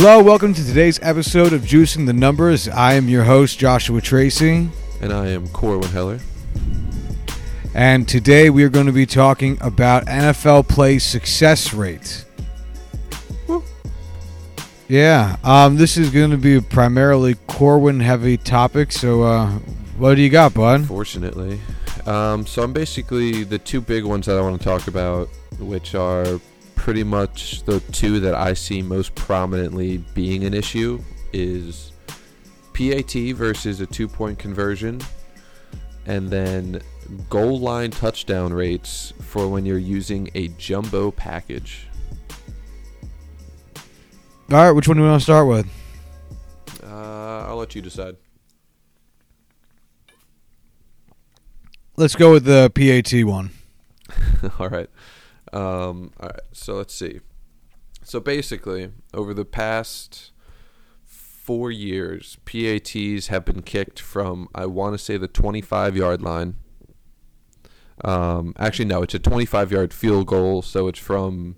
Hello, welcome to today's episode of Juicing the Numbers. I am your host, Joshua Tracy, And I am Corwin Heller. and today we are going to be talking about NFL play success rate. Yeah, um, this is going to be a primarily Corwin heavy topic. So, uh, what do you got, bud? Fortunately. Um, so I'm basically the two big ones that I want to talk about, which are pretty much the two that I see most prominently being an issue, is PAT versus a two-point conversion, and then goal line touchdown rates for when you're using a jumbo package. All right, which one do we want to start with? Uh, I'll let you decide. Let's go with the PAT one. all right. Um, all right. So let's see. So basically, over the past four years, PATs have been kicked from I want to say the 25 yard line. Um, actually, no, it's a 25 yard field goal, so it's from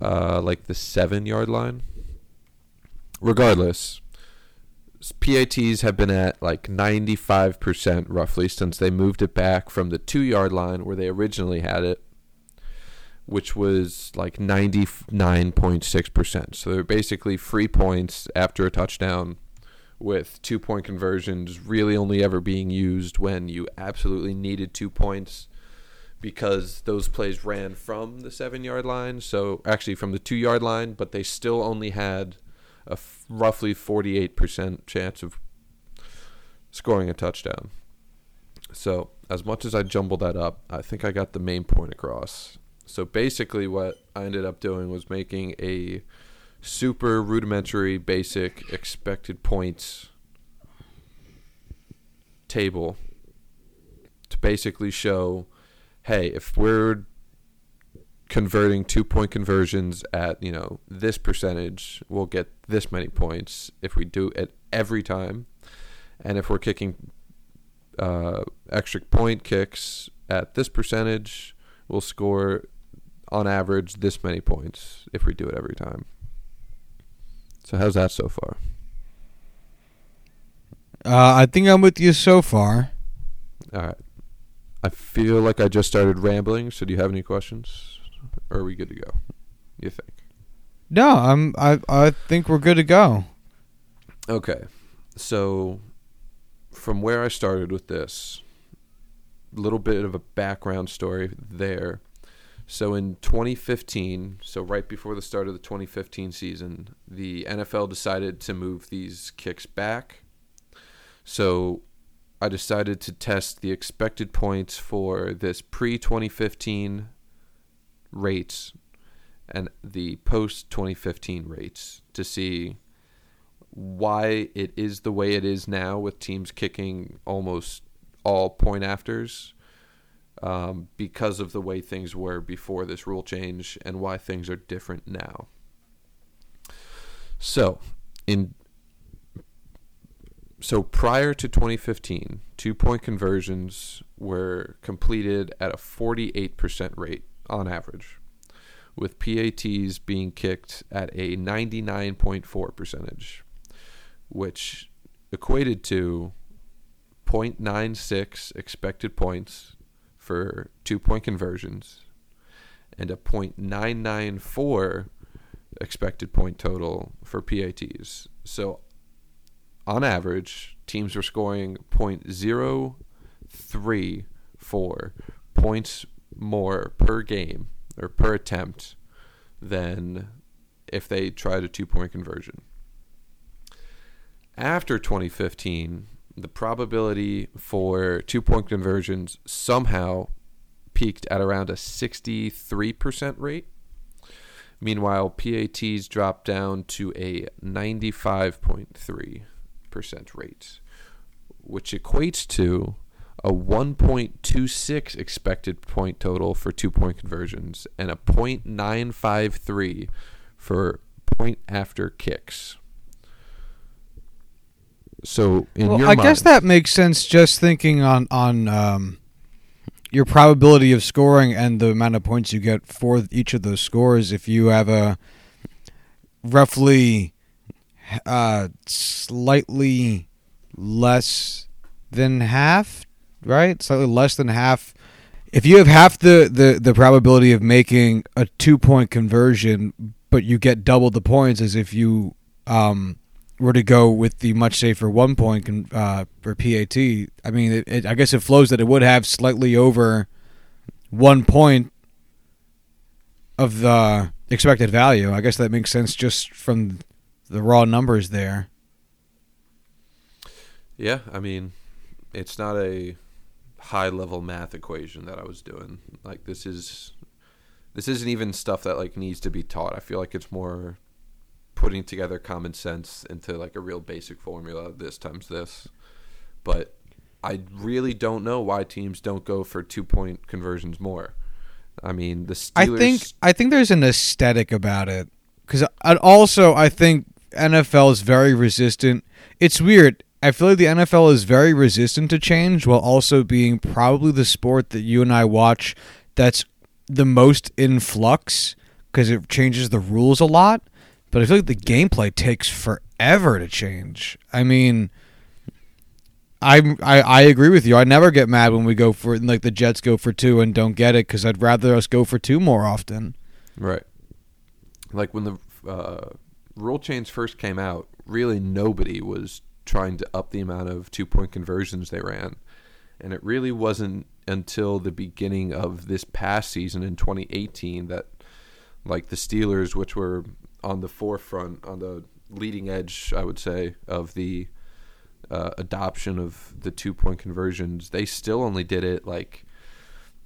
uh, like the seven yard line. Regardless, PATs have been at like 95% roughly since they moved it back from the two yard line where they originally had it, which was like 99.6%. So they're basically free points after a touchdown, with two point conversions really only ever being used when you absolutely needed two points because those plays ran from the seven yard line. So actually from the two yard line, but they still only had a f- roughly 48% chance of scoring a touchdown. So, as much as I jumbled that up, I think I got the main point across. So, basically, what I ended up doing was making a super rudimentary, basic expected points table to basically show hey, if we're converting two point conversions at you know this percentage we'll get this many points if we do it every time. And if we're kicking uh, extra point kicks at this percentage we'll score on average this many points if we do it every time so how's that so far Uh, I think I'm with you so far. all right i feel like i just started rambling so do you have any questions or are we good to go you think No, I'm. I I think we're good to go. Okay. So from where I started with this, little bit of a background story there. So in 2015, so right before the start of the 2015 season, the NFL decided to move these kicks back. So I decided to test the expected points for this pre 2015 rates and the post 2015 rates to see why it is the way it is now with teams kicking almost all point afters um, because of the way things were before this rule change and why things are different now. So, in so prior to 2015, two point conversions were completed at a 48% rate on average with PATs being kicked at a 99.4 percentage, which equated to 0.96 expected points for two point conversions and a 0.994 expected point total for PATs. So, on average, teams were scoring 0.034 points more per game or per attempt than if they tried a two point conversion. After 2015, the probability for two point conversions somehow peaked at around a 63% rate. Meanwhile, PATs dropped down to a 95.3% rate, which equates to a 1.26 expected point total for two point conversions and a 0.953 for point after kicks. So in well, your I mind, guess that makes sense. Just thinking on on um, your probability of scoring and the amount of points you get for each of those scores. If you have a roughly uh, slightly less than half, right? Slightly less than half. If you have half the, the, the probability of making a two point conversion, but you get double the points as if you um, were to go with the much safer one point uh, for PAT, I mean, it, it, I guess it flows that it would have slightly over one point of the expected value. I guess that makes sense just from the raw numbers there. Yeah, I mean, it's not a high level math equation that I was doing. Like this is this isn't even stuff that like needs to be taught. I feel like it's more putting together common sense into like a real basic formula this times this. But I really don't know why teams don't go for two point conversions more. I mean, the Steelers. I think I think there's an aesthetic about it because also I think NFL is very resistant. It's weird. I feel like the NFL is very resistant to change while also being probably the sport that you and I watch that's the most in flux because it changes the rules a lot. But I feel like the gameplay takes forever to change. I mean, I, I I agree with you. I never get mad when we go for like the Jets go for two and don't get it because I'd rather us go for two more often. Right. Like when the uh, rule change first came out, really nobody was trying to up the amount of two point conversions they ran. And it really wasn't until the beginning of this past season in 2018 that, like, the Steelers, which were on the forefront, on the leading edge, I would say, of the uh, adoption of the two point conversions, they still only did it like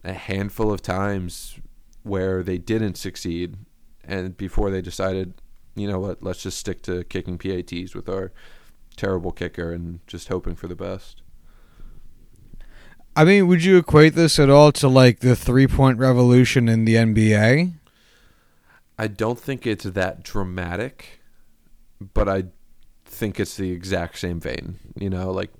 a handful of times where they didn't succeed. And before they decided, you know what, let's just stick to kicking PATs with our terrible kicker and just hoping for the best. I mean, would you equate this at all to like the three point revolution in the NBA? I don't think it's that dramatic, but I think it's the exact same vein. You know, like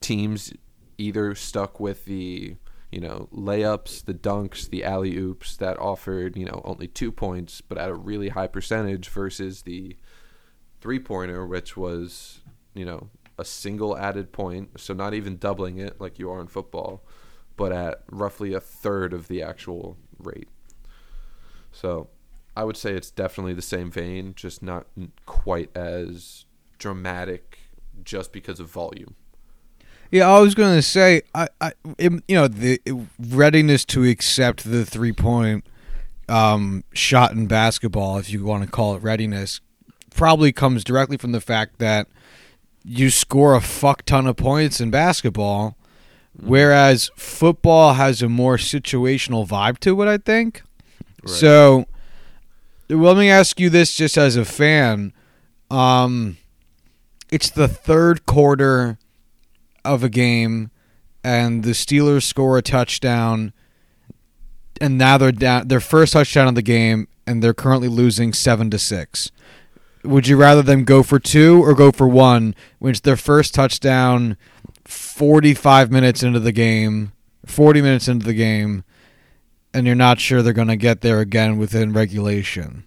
teams either stuck with the you know layups, the dunks, the alley oops that offered you know only two points, but at a really high percentage versus the three pointer, which was you know a single added point, so not even doubling it like you are in football, but at roughly a third of the actual rate. So I would say it's definitely the same vein, just not quite as dramatic, just because of volume. Yeah, I was going to say, I, I, it, you know, the readiness to accept the three point um, shot in basketball, if you want to call it readiness, probably comes directly from the fact that you score a fuck ton of points in basketball, mm-hmm. whereas football has a more situational vibe to it. I think. Right. So, let me ask you this, just as a fan. Um, it's the third quarter of a game, and the Steelers score a touchdown, and now they're down their first touchdown of the game, and they're currently losing seven to six. Would you rather them go for two or go for one, it's their first touchdown, forty-five minutes into the game, forty minutes into the game, and you're not sure they're going to get there again within regulation?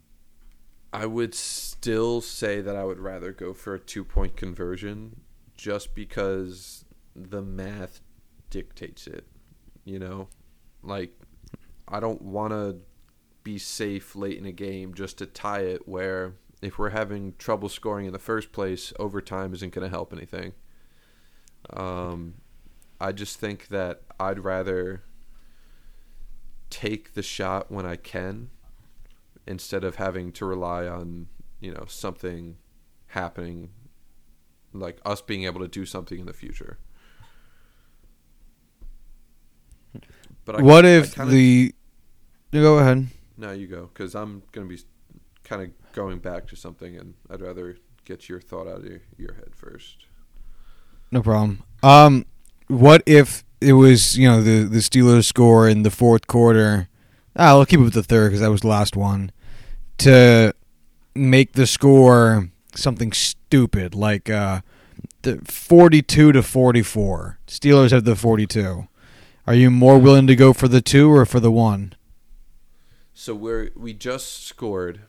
I would still say that I would rather go for a two-point conversion just because the math dictates it. You know, like I don't want to be safe late in a game just to tie it where if we're having trouble scoring in the first place, overtime isn't going to help anything. Um, I just think that I'd rather take the shot when I can instead of having to rely on, you know, something happening like us being able to do something in the future. But I, what if kinda, the? You go ahead. No, you go because I'm gonna be kind of going back to something, and I'd rather get your thought out of your, your head first. No problem. Um, what if it was you know the the Steelers score in the fourth quarter? Ah, I'll keep it with the third because that was the last one. To make the score something stupid like uh, the 42 to 44. Steelers have the 42. Are you more willing to go for the 2 or for the 1? So we're we just scored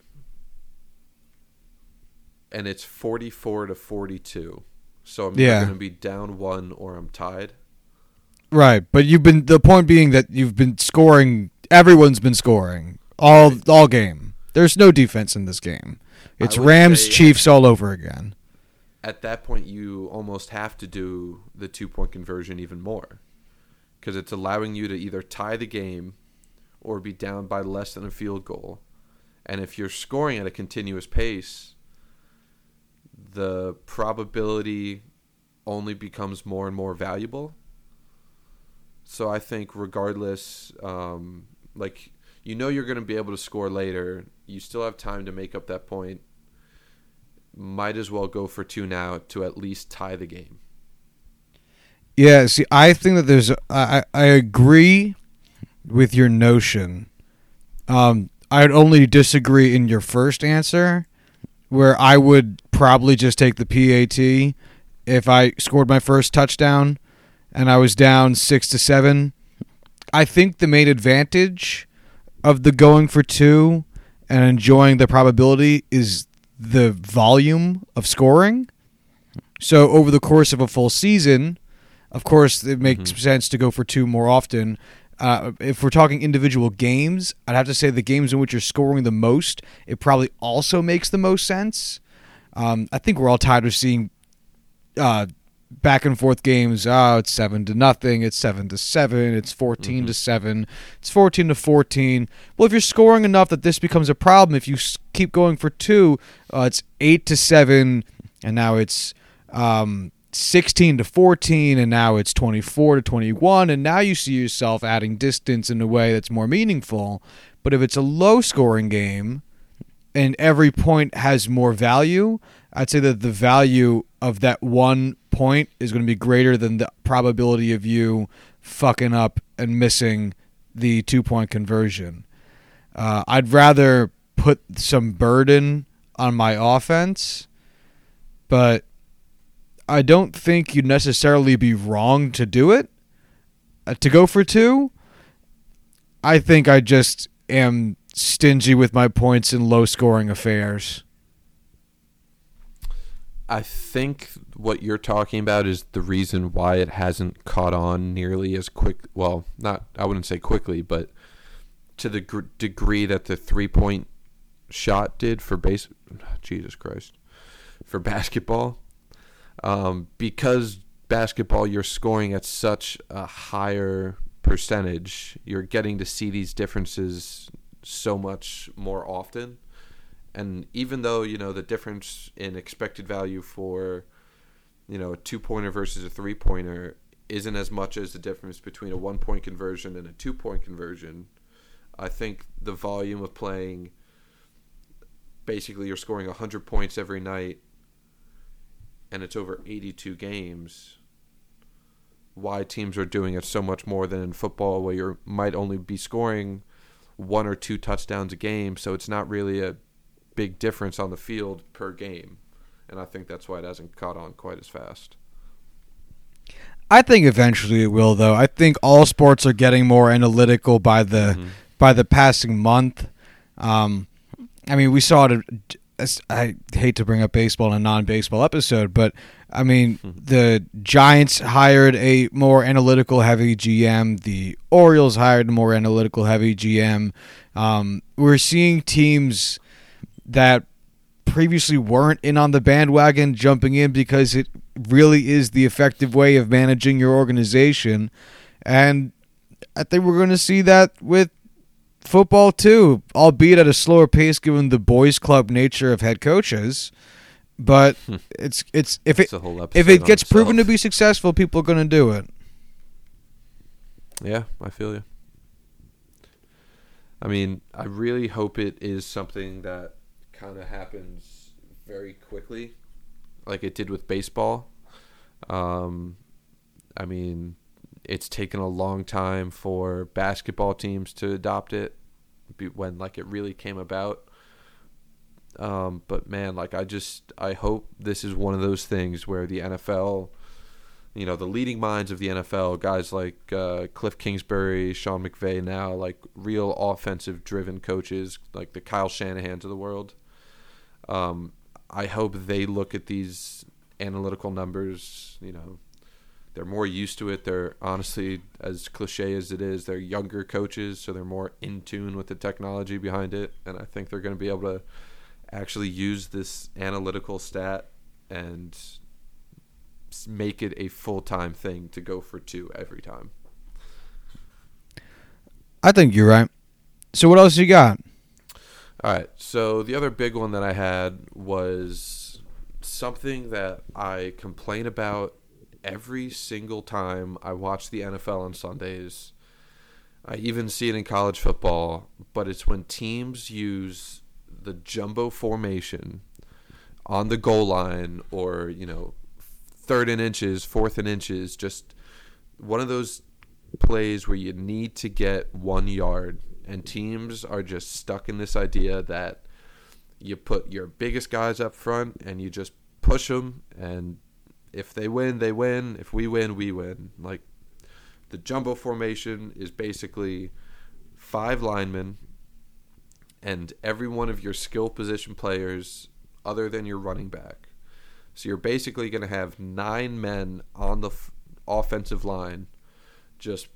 and it's 44 to 42. So I'm Yeah. either going to be down one or I'm tied. Right, but you've been the point being that you've been scoring. Everyone's been scoring all all game. There's no defense in this game. It's Rams say- Chiefs all over again. At that point, you almost have to do the two point conversion even more because it's allowing you to either tie the game or be down by less than a field goal. And if you're scoring at a continuous pace, the probability only becomes more and more valuable. So I think, regardless, um, like you know, you're going to be able to score later. You still have time to make up that point. Might as well go for two now to at least tie the game. Yeah, see, I think that there's. I I agree with your notion. Um, I'd only disagree in your first answer, where I would probably just take the PAT if I scored my first touchdown and I was down six to seven. I think the main advantage of the going for two and enjoying the probability is the volume of scoring. So over the course of a full season, of course, it makes Mhm. sense to go for two more often. Uh, if we're talking individual games, I'd have to say the games in which you're scoring the most, it probably also makes the most sense. Um, I think we're all tired of seeing uh, back and forth games. Oh, it's seven to nothing. It's seven to seven. It's 14 to Mhm. seven. It's fourteen to fourteen. Well, if you're scoring enough that this becomes a problem, if you keep going for two, uh, it's eight to seven, and now it's um, 16 to 14 and now it's 24 to 21 and now you see yourself adding distance in a way that's more meaningful but if it's a low scoring game and every point has more value i'd say that the value of that one point is going to be greater than the probability of you fucking up and missing the two point conversion uh, i'd rather put some burden on my offense but I don't think you'd necessarily be wrong to do it. Uh, to go for two, I think I just am stingy with my points in low scoring affairs. I think what you're talking about is the reason why it hasn't caught on nearly as quick. Well, not I wouldn't say quickly, but to the gr- degree that the three point shot did for base. Jesus Christ, for basketball, um, because basketball you're scoring at such a higher percentage, you're getting to see these differences so much more often. And even though you know the difference in expected value for you know a two pointer versus a three pointer isn't as much as the difference between a one point conversion and a two point conversion, I think the volume of playing basically you're scoring 100 points every night and it's over 82 games why teams are doing it so much more than in football where you might only be scoring one or two touchdowns a game. So it's not really a big difference on the field per game and I think that's why it hasn't caught on quite as fast. I think eventually it will, though. I think all sports are getting more analytical by the Mhm. by the passing month. Um, I mean, we saw it. I hate to bring up baseball in a non-baseball episode, but I mean, the Giants hired a more analytical heavy GM. The Orioles hired a more analytical heavy GM. Um, we're seeing teams that previously weren't in on the bandwagon jumping in because it really is the effective way of managing your organization. And I think we're going to see that with football too, albeit at a slower pace given the boys club nature of head coaches. But hmm. it's it's if it a whole if it gets proven to be successful, people are going to do it. Yeah, I feel you. I mean, I really hope it is something that kind of happens very quickly, like it did with baseball. Um, I mean, it's taken a long time for basketball teams to adopt it when like it really came about. Um, but man, like I just I hope this is one of those things where the NFL you know the leading minds of the NFL, guys like uh, Cliff Kingsbury, Sean McVay, now like real offensive driven coaches, like the Kyle Shanahan's of the world. Um, I hope they look at these analytical numbers. You know, they're more used to it. They're honestly, as cliche as it is, they're younger coaches, so they're more in tune with the technology behind it. And I think they're going to be able to actually use this analytical stat and make it a full time thing to go for two every time. I think you're right. So what else you got? All right. So the other big one that I had was something that I complain about every single time I watch the NFL on Sundays. I even see it in college football, but it's when teams use the jumbo formation on the goal line or, you know, third and inches, fourth and inches, just one of those plays where you need to get one yard and teams are just stuck in this idea that you put your biggest guys up front and you just push them and if they win they win. If we win we win. Like the jumbo formation is basically five linemen and every one of your skill position players other than your running back. So you're basically going to have nine men on the f- offensive line just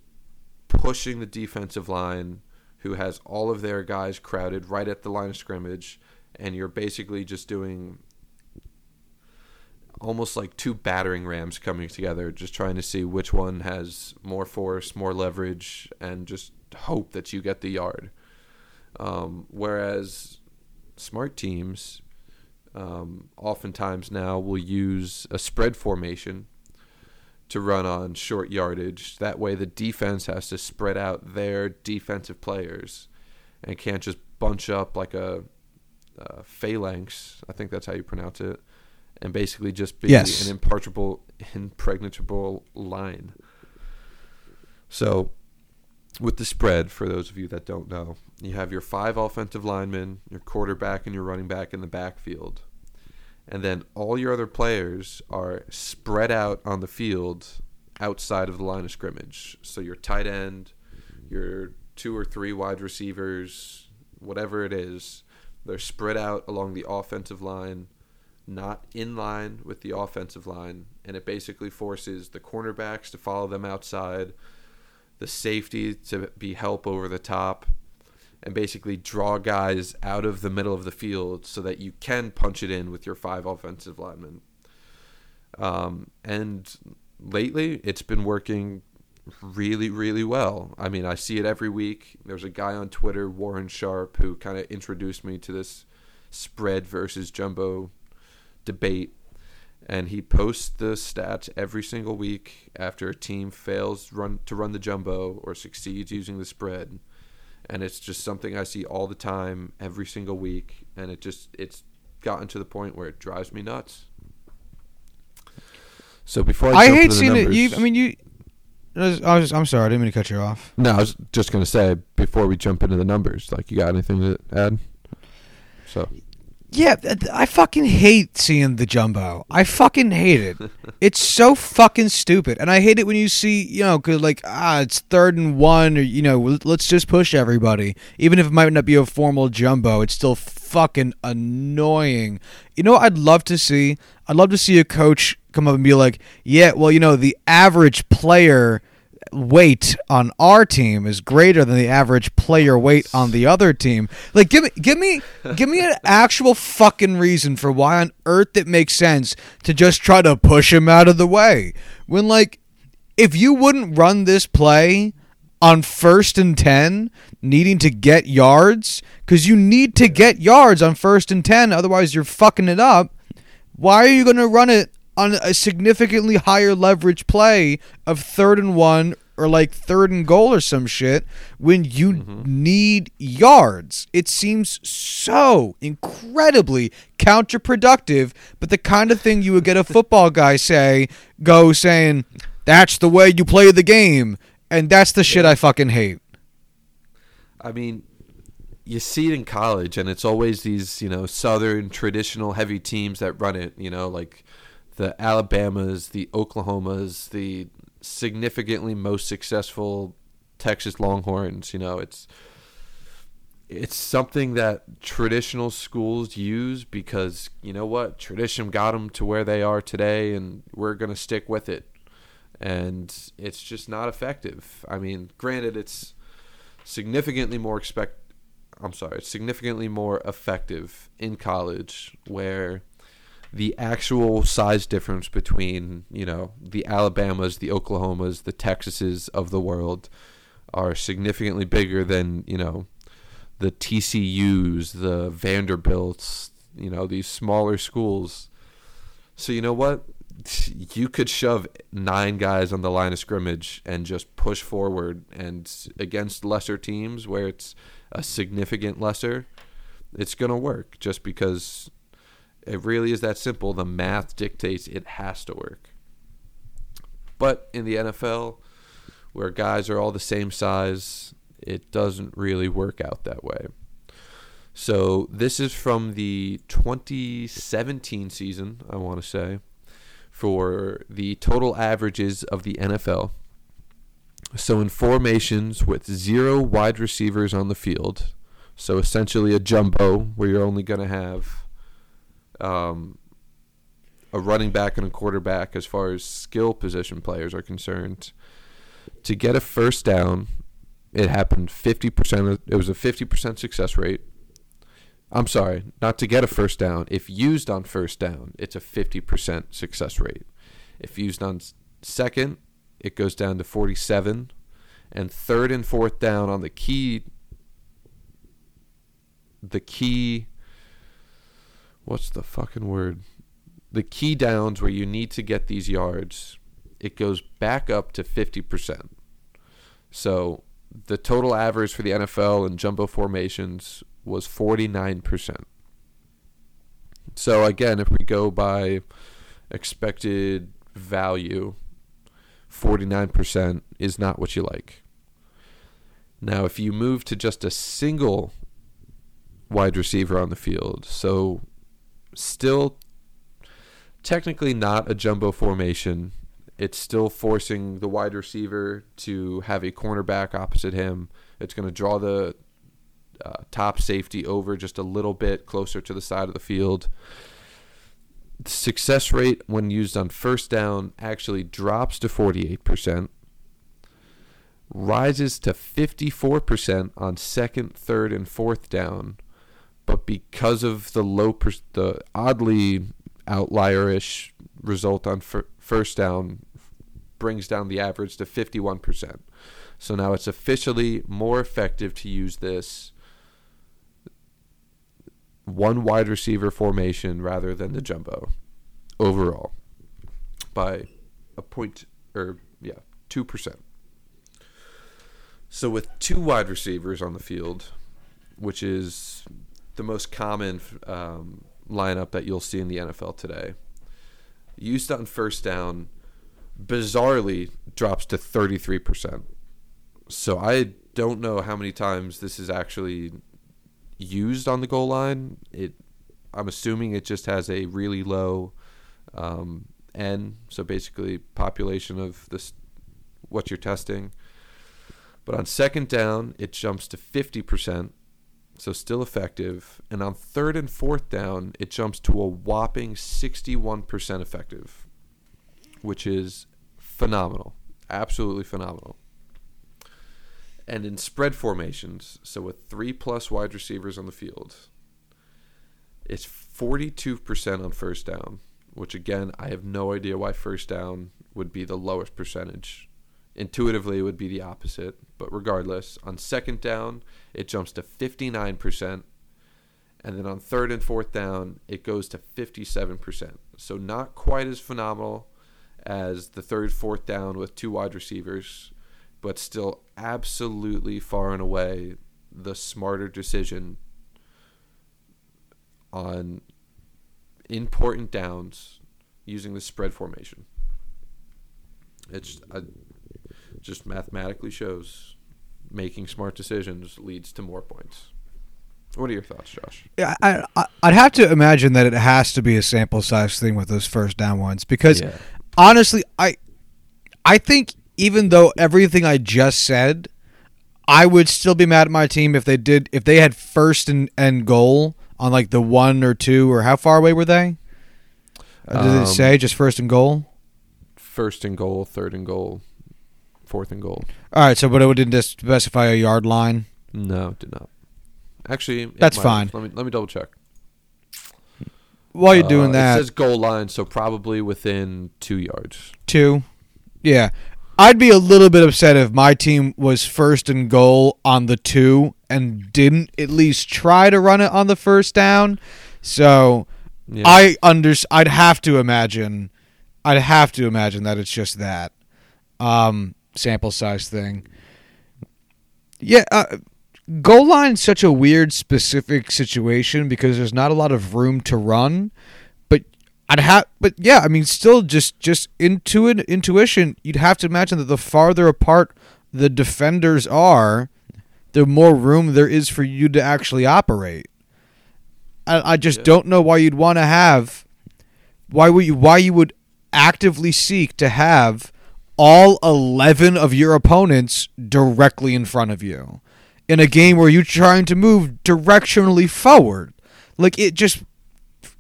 pushing the defensive line who has all of their guys crowded right at the line of scrimmage, and you're basically just doing almost like two battering rams coming together, just trying to see which one has more force, more leverage, and just hope that you get the yard. Um, whereas smart teams um, oftentimes now will use a spread formation to run on short yardage. That way, the defense has to spread out their defensive players and can't just bunch up like a, a phalanx. I think that's how you pronounce it, and basically just be Yes. an impenetrable, impregnable line. So, with the spread, for those of you that don't know, you have your five offensive linemen, your quarterback, and your running back in the backfield and then all your other players are spread out on the field outside of the line of scrimmage. So your tight end, your two or three wide receivers, whatever it is, they're spread out along the offensive line, not in line with the offensive line, and it basically forces the cornerbacks to follow them outside, the safety to be help over the top, and basically draw guys out of the middle of the field so that you can punch it in with your five offensive linemen. Um, and lately, it's been working really, really well. I mean, I see it every week. There's a guy on Twitter, Warren Sharp, who kind of introduced me to this spread versus jumbo debate. And he posts the stats every single week after a team fails run to run the jumbo or succeeds using the spread and it's just something I see all the time, every single week, and it just it's gotten to the point where it drives me nuts. So before I, I jump hate into the seeing it. You, I mean, you. I was, I was, I'm sorry, I didn't mean to cut you off. no, I was just gonna say before we jump into the numbers, like you got anything to add? So Yeah, I fucking hate seeing the jumbo. I fucking hate it. it's so fucking stupid, and I hate it when you see, you know, 'cause like ah, it's third and one, or you know, let's just push everybody, even if it might not be a formal jumbo. It's still fucking annoying. You know, what I'd love to see. I'd love to see a coach come up and be like, yeah, well, you know, the average player weight on our team is greater than the average player weight on the other team. Like give me give me give me an actual fucking reason for why on earth it makes sense to just try to push him out of the way. When like if you wouldn't run this play on first and 10 needing to get yards cuz you need to get yards on first and 10 otherwise you're fucking it up. Why are you going to run it on a significantly higher leverage play of third and one or like third and goal or some shit when you mm-hmm. need yards? It seems so incredibly counterproductive, but the kind of thing you would get a football guy say, go saying, that's the way you play the game. And that's the shit I fucking hate. I mean, you see it in college, and it's always these, you know, southern traditional heavy teams that run it. You know, like the Alabamas, the Oklahomas, the significantly most successful Texas Longhorns. You know, it's it's something that traditional schools use because you know what tradition got them to where they are today and we're going to stick with it and it's just not effective i mean granted it's significantly more expect i'm sorry it's significantly more effective in college where the actual size difference between you know the alabamas the oklahomas the texases of the world are significantly bigger than you know the TCU's, the Vanderbilts, you know, these smaller schools. So you know what? You could shove nine guys on the line of scrimmage and just push forward and against lesser teams where it's a significant lesser, it's to work just because it really is that simple. The math dictates it has to work. But in the NFL, where guys are all the same size, it doesn't really work out that way. So this is from the 2017 season, I want to say, for the total averages of the NFL. So in formations with zero wide receivers on the field, so essentially a jumbo where you're only going to have um, a running back and a quarterback as far as skill position players are concerned. To get a first down it happened 50% of, it was a 50% success rate i'm sorry not to get a first down if used on first down it's a 50% success rate if used on second it goes down to 47 and third and fourth down on the key the key what's the fucking word the key downs where you need to get these yards it goes back up to 50% so the total average for the NFL in jumbo formations was 49%. So again, if we go by expected value, 49% is not what you like. Now, if you move to just a single wide receiver on the field, so still technically not a jumbo formation, it's still forcing the wide receiver to have a cornerback opposite him. It's going to draw the uh, top safety over just a little bit closer to the side of the field. The success rate when used on first down actually drops to 48%, rises to 54% on second, third, and fourth down. But because of the low, per- the oddly outlierish result on fir- first down brings down the average to 51%. So now it's officially more effective to use this one wide receiver formation rather than the jumbo overall by a point or yeah, 2%. So with two wide receivers on the field, which is the most common um, lineup that you'll see in the NFL today, used on first down bizarrely drops to 33%. So I don't know how many times this is actually used on the goal line. It I'm assuming it just has a really low um, n, so basically population of this what you're testing. But on second down, it jumps to 50%, so still effective. And on third and fourth down, it jumps to a whopping 61% effective which is phenomenal, absolutely phenomenal. And in spread formations, so with three plus wide receivers on the field, it's 42% on first down, which again, I have no idea why first down would be the lowest percentage. Intuitively, it would be the opposite, but regardless, on second down, it jumps to 59%. And then on third and fourth down, it goes to 57%. So not quite as phenomenal as the third, fourth down with two wide receivers, but still absolutely far and away the smarter decision on important downs using the spread formation. It's uh, just mathematically shows making smart decisions leads to more points. What are your thoughts, Josh? Yeah, I, I would have to imagine that it has to be a sample size thing with those first down ones because yeah honestly, I I think even though everything I just said, I would still be mad at my team if they did if they had first and, and goal on like the one or two or how far away were they? Uh, Did Um, it say just first and goal? First and goal, third and goal, fourth and goal. All right, so but it didn't specify a yard line. No, it did not. Actually, That's fine. Let me let me double check. While you're Uh, doing it that, says goal line, so probably within two yards. two, yeah, I'd be a little bit upset if my team was first and goal on the two and didn't at least try to run it on the first down. So Yeah. I under I'd have to imagine I'd have to imagine that it's just that um sample size thing. Yeah, uh, goal line is such a weird specific situation because there's not a lot of room to run, but I'd have but yeah, I mean still just just intuit intuition, you'd have to imagine that the farther apart the defenders are, the more room there is for you to actually operate. I, I just Yeah. don't know why you'd want to have why would you why you would actively seek to have all 11 of your opponents directly in front of you in a game where you're trying to move directionally forward like it just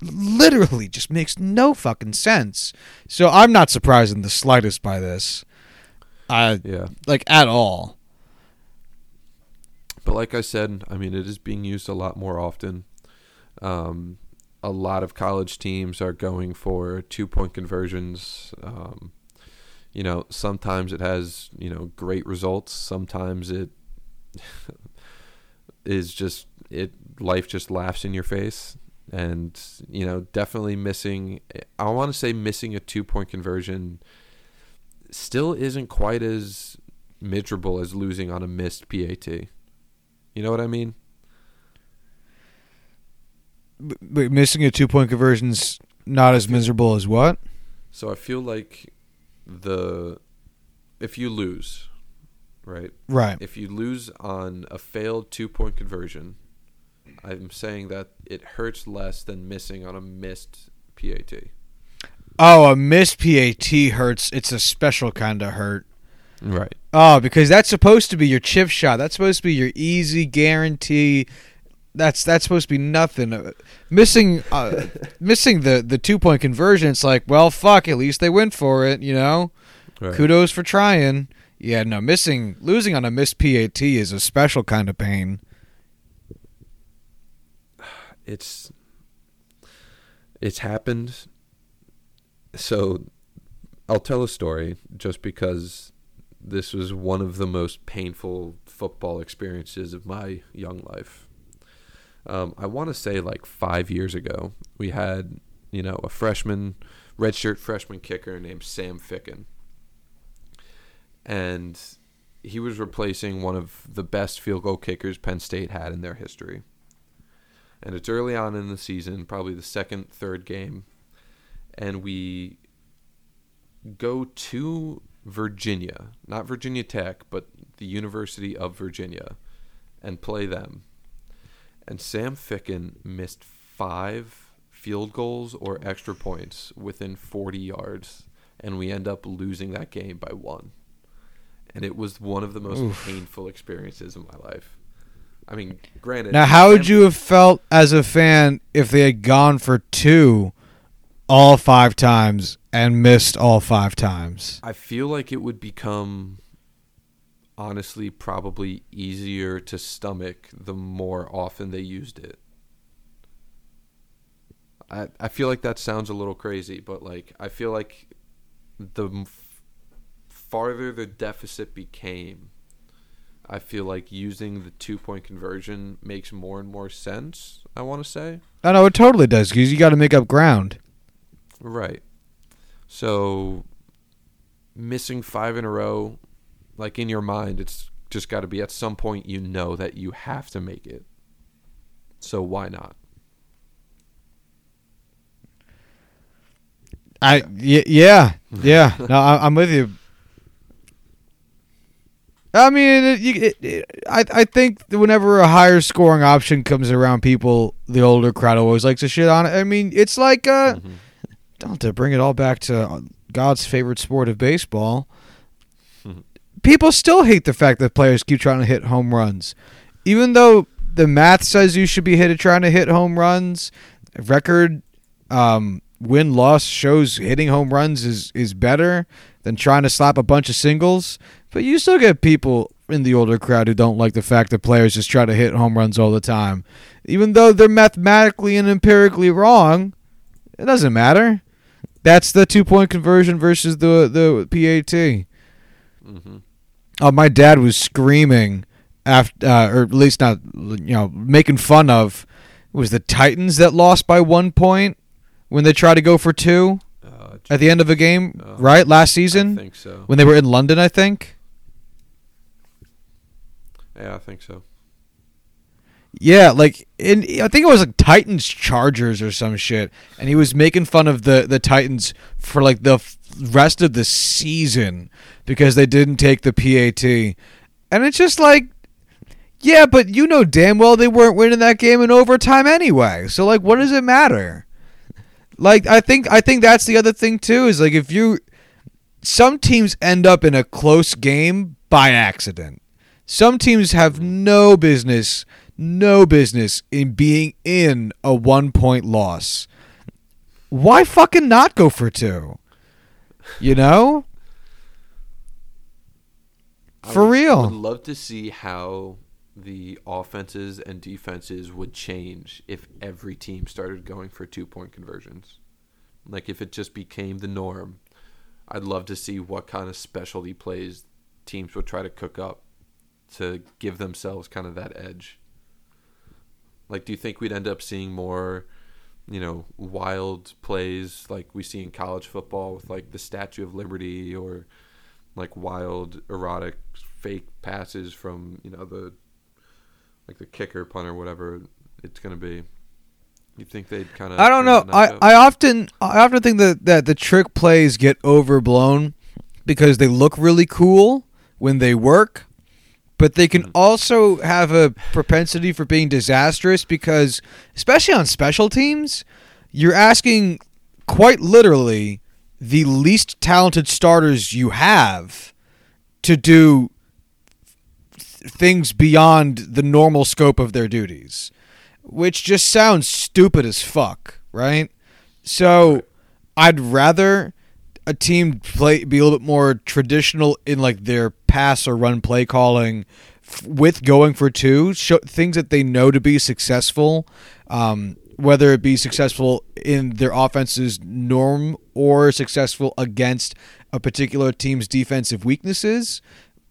literally just makes no fucking sense so i'm not surprised in the slightest by this uh, yeah. like at all But like I said, I mean, it is being used a lot more often. Um, a lot of college teams are going for two point conversions. Um, you know, sometimes it has, you know, great results. Sometimes it is just, it, life just laughs in your face. And, you know, definitely missing, I want to say missing a two point conversion still isn't quite as miserable as losing on a missed PAT. You know what I mean? But missing a two point conversion's not as miserable as what So I feel like the if you lose, right? right If you lose on a failed two point conversion, I'm saying that it hurts less than missing on a missed PAT. oh a missed pat hurts it's a special kind of hurt Right. Oh, because that's supposed to be your chip shot. That's supposed to be your easy guarantee. That's that's supposed to be nothing. Uh, missing uh, missing the the two point conversion. It's like, well, fuck. At least they went for it. You know, Right. kudos for trying. Yeah, no, missing losing on a missed PAT is a special kind of pain. it's it's happened so I'll tell a story just because this was one of the most painful football experiences of my young life. Um, I want to say like five years ago, we had you know a freshman, redshirt freshman kicker named Sam Ficken, and he was replacing one of the best field goal kickers Penn State had in their history. And it's early on in the season, probably the second, third game, and we go to Virginia, not Virginia Tech, but the University of Virginia, and play them. And Sam Ficken missed five field goals or extra points within 40 yards, and we end up losing that game by one. And it was one of the most Oof. painful experiences in my life. I mean, granted. Now, how would you have felt as a fan if they had gone for two all five times and missed all five times? I feel like it would become honestly probably easier to stomach the more often they used it. I I feel like that sounds a little crazy, but like I feel like the m- farther the deficit became, I feel like using the two point conversion makes more and more sense. I want to say. I know it totally does because you got to make up ground. Right. So missing five in a row, like in your mind, it's just got to be at some point you know that you have to make it. So why not? I y- yeah yeah no I, I'm with you. I mean, it, you, it, it, I I think that whenever a higher scoring option comes around, people the older crowd always likes to shit on it. I mean, it's like uh, Mhm. don't to bring it all back to God's favorite sport of baseball. People still hate the fact that players keep trying to hit home runs, even though the math says you should be hit trying to hit home runs. Record um, win loss shows hitting home runs is is better than trying to slap a bunch of singles. But you still get people in the older crowd who don't like the fact that players just try to hit home runs all the time, even though they're mathematically and empirically wrong. It doesn't matter. That's the two point conversion versus the the PAT. hmm Oh, my dad was screaming after, uh, or at least not, you know, making fun of. It was the Titans that lost by one point when they tried to go for two Uh, at the end of a game, Uh, right? Last season, I think so. when they were in London, I think. Yeah, I think so. Yeah, like in I think it was like Titans Chargers or some shit, and he was making fun of the the Titans for like the rest of the season because they didn't take the PAT, and it's just like, yeah, but you know damn well they weren't winning that game in overtime anyway. So like, what does it matter? Like I think I think that's the other thing too is like if you some teams end up in a close game by accident. Some teams have no business, no business in being in a one point loss. Why fucking not go for two? You know? For would- real. I would love to see how the offenses and defenses would change if every team started going for two point conversions. Like if it just became the norm. I'd love to see what kind of specialty plays teams would try to cook up to give themselves kind of that edge. Like do you think we'd end up seeing more you know, wild plays like we see in college football with like the Statue of Liberty or like wild erotic fake passes from you know the like the kicker punter whatever it's gonna be you think they'd kind of I don't know. I, I often I often think that, that the trick plays get overblown because they look really cool when they work, but they can Mhm. also have a propensity for being disastrous because especially on special teams, you're asking quite literally the least talented starters you have to do th- things beyond the normal scope of their duties which just sounds stupid as fuck, right? So I'd rather a team play be a little bit more traditional in like their pass or run play calling f- with going for two show, things that they know to be successful um, whether it be successful in their offense's norm or successful against a particular team's defensive weaknesses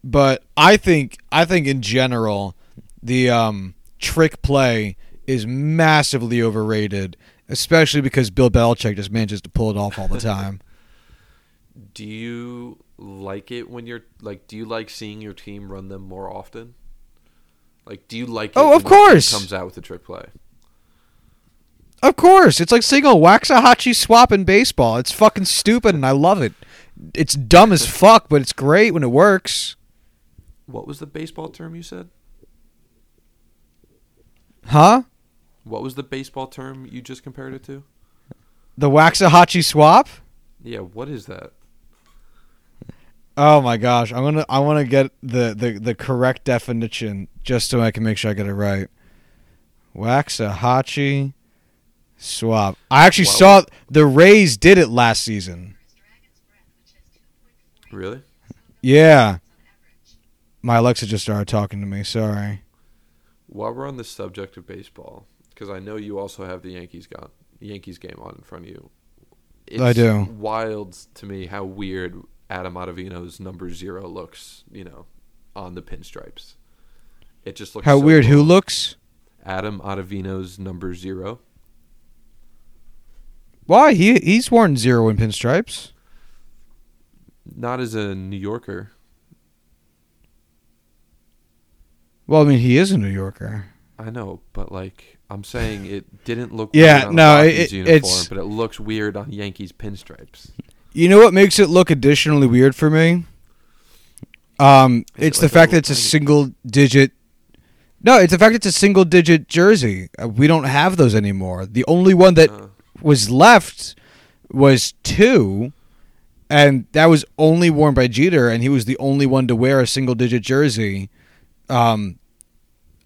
but I think I think in general the um, trick play is massively overrated, especially because Bill Belichick just manages to pull it off all the time. Do you like it when you're like do you like seeing your team run them more often like do you like it Oh, of course. comes out with a trick play of course, it's like seeing a Waxahachie swap in baseball. It's fucking stupid, and I love it. It's dumb as fuck, but it's great when it works. what was the baseball term you said Huh? what was the baseball term you just compared it to The Waxahachie swap? yeah what is that Oh my gosh, I'm gonna I want to get the, the the correct definition just so I can make sure I get it right. Waxahachie swap. I actually Wow. saw the Rays did it last season. really Yeah. My Alexa just started talking to me. Sorry. while we're on the subject of baseball because i know you also have the yankees got yankees game on in front of you it's I do. wild to me how weird adam ottavino's number zero looks you know on the pinstripes it just looks How so weird who looks? Adam Ottavino's number zero. Why? He he's worn zero in pinstripes. Not as a New Yorker. Well, I mean, he is a New Yorker. I know, but like I'm saying, it didn't look. Yeah, weird on no, it- uniform, it's- but it looks weird on Yankees pinstripes. You know what makes it look additionally weird for me? Um, Is it's it the like fact a that it's a tiny- single digit. No, it's the fact it's a single digit jersey. Uh, we don't have those anymore. The only one that Uh, was left was two, and that was only worn by Jeter, and he was the only one to wear a single digit jersey um,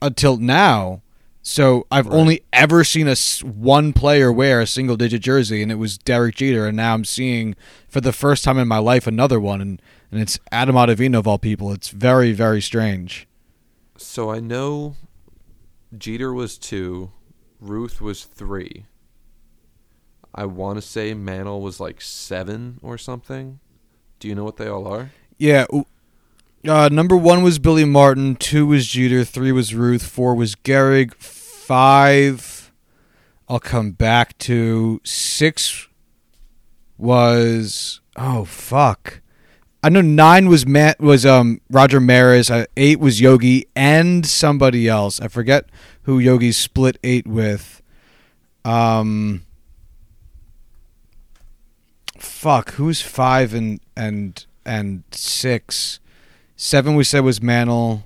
until now. So I've Right. only ever seen a one player wear a single digit jersey, and it was Derek Jeter. And now I'm seeing for the first time in my life another one, and, and it's Adam Ottavino of all people. It's very very strange. So I know Jeter was two, Ruth was three. I want to say Mantle was like seven or something. Do you know what they all are? Yeah. Uh, number one was Billy Martin. Two was Jeter. Three was Ruth. Four was Gehrig. Five, I'll come back to. Six was oh fuck. I know nine was Matt was um Roger Maris. Uh, eight was Yogi and somebody else. I forget who Yogi split eight with. Um. Fuck. Who's five and and and six? Seven we said was Mantle.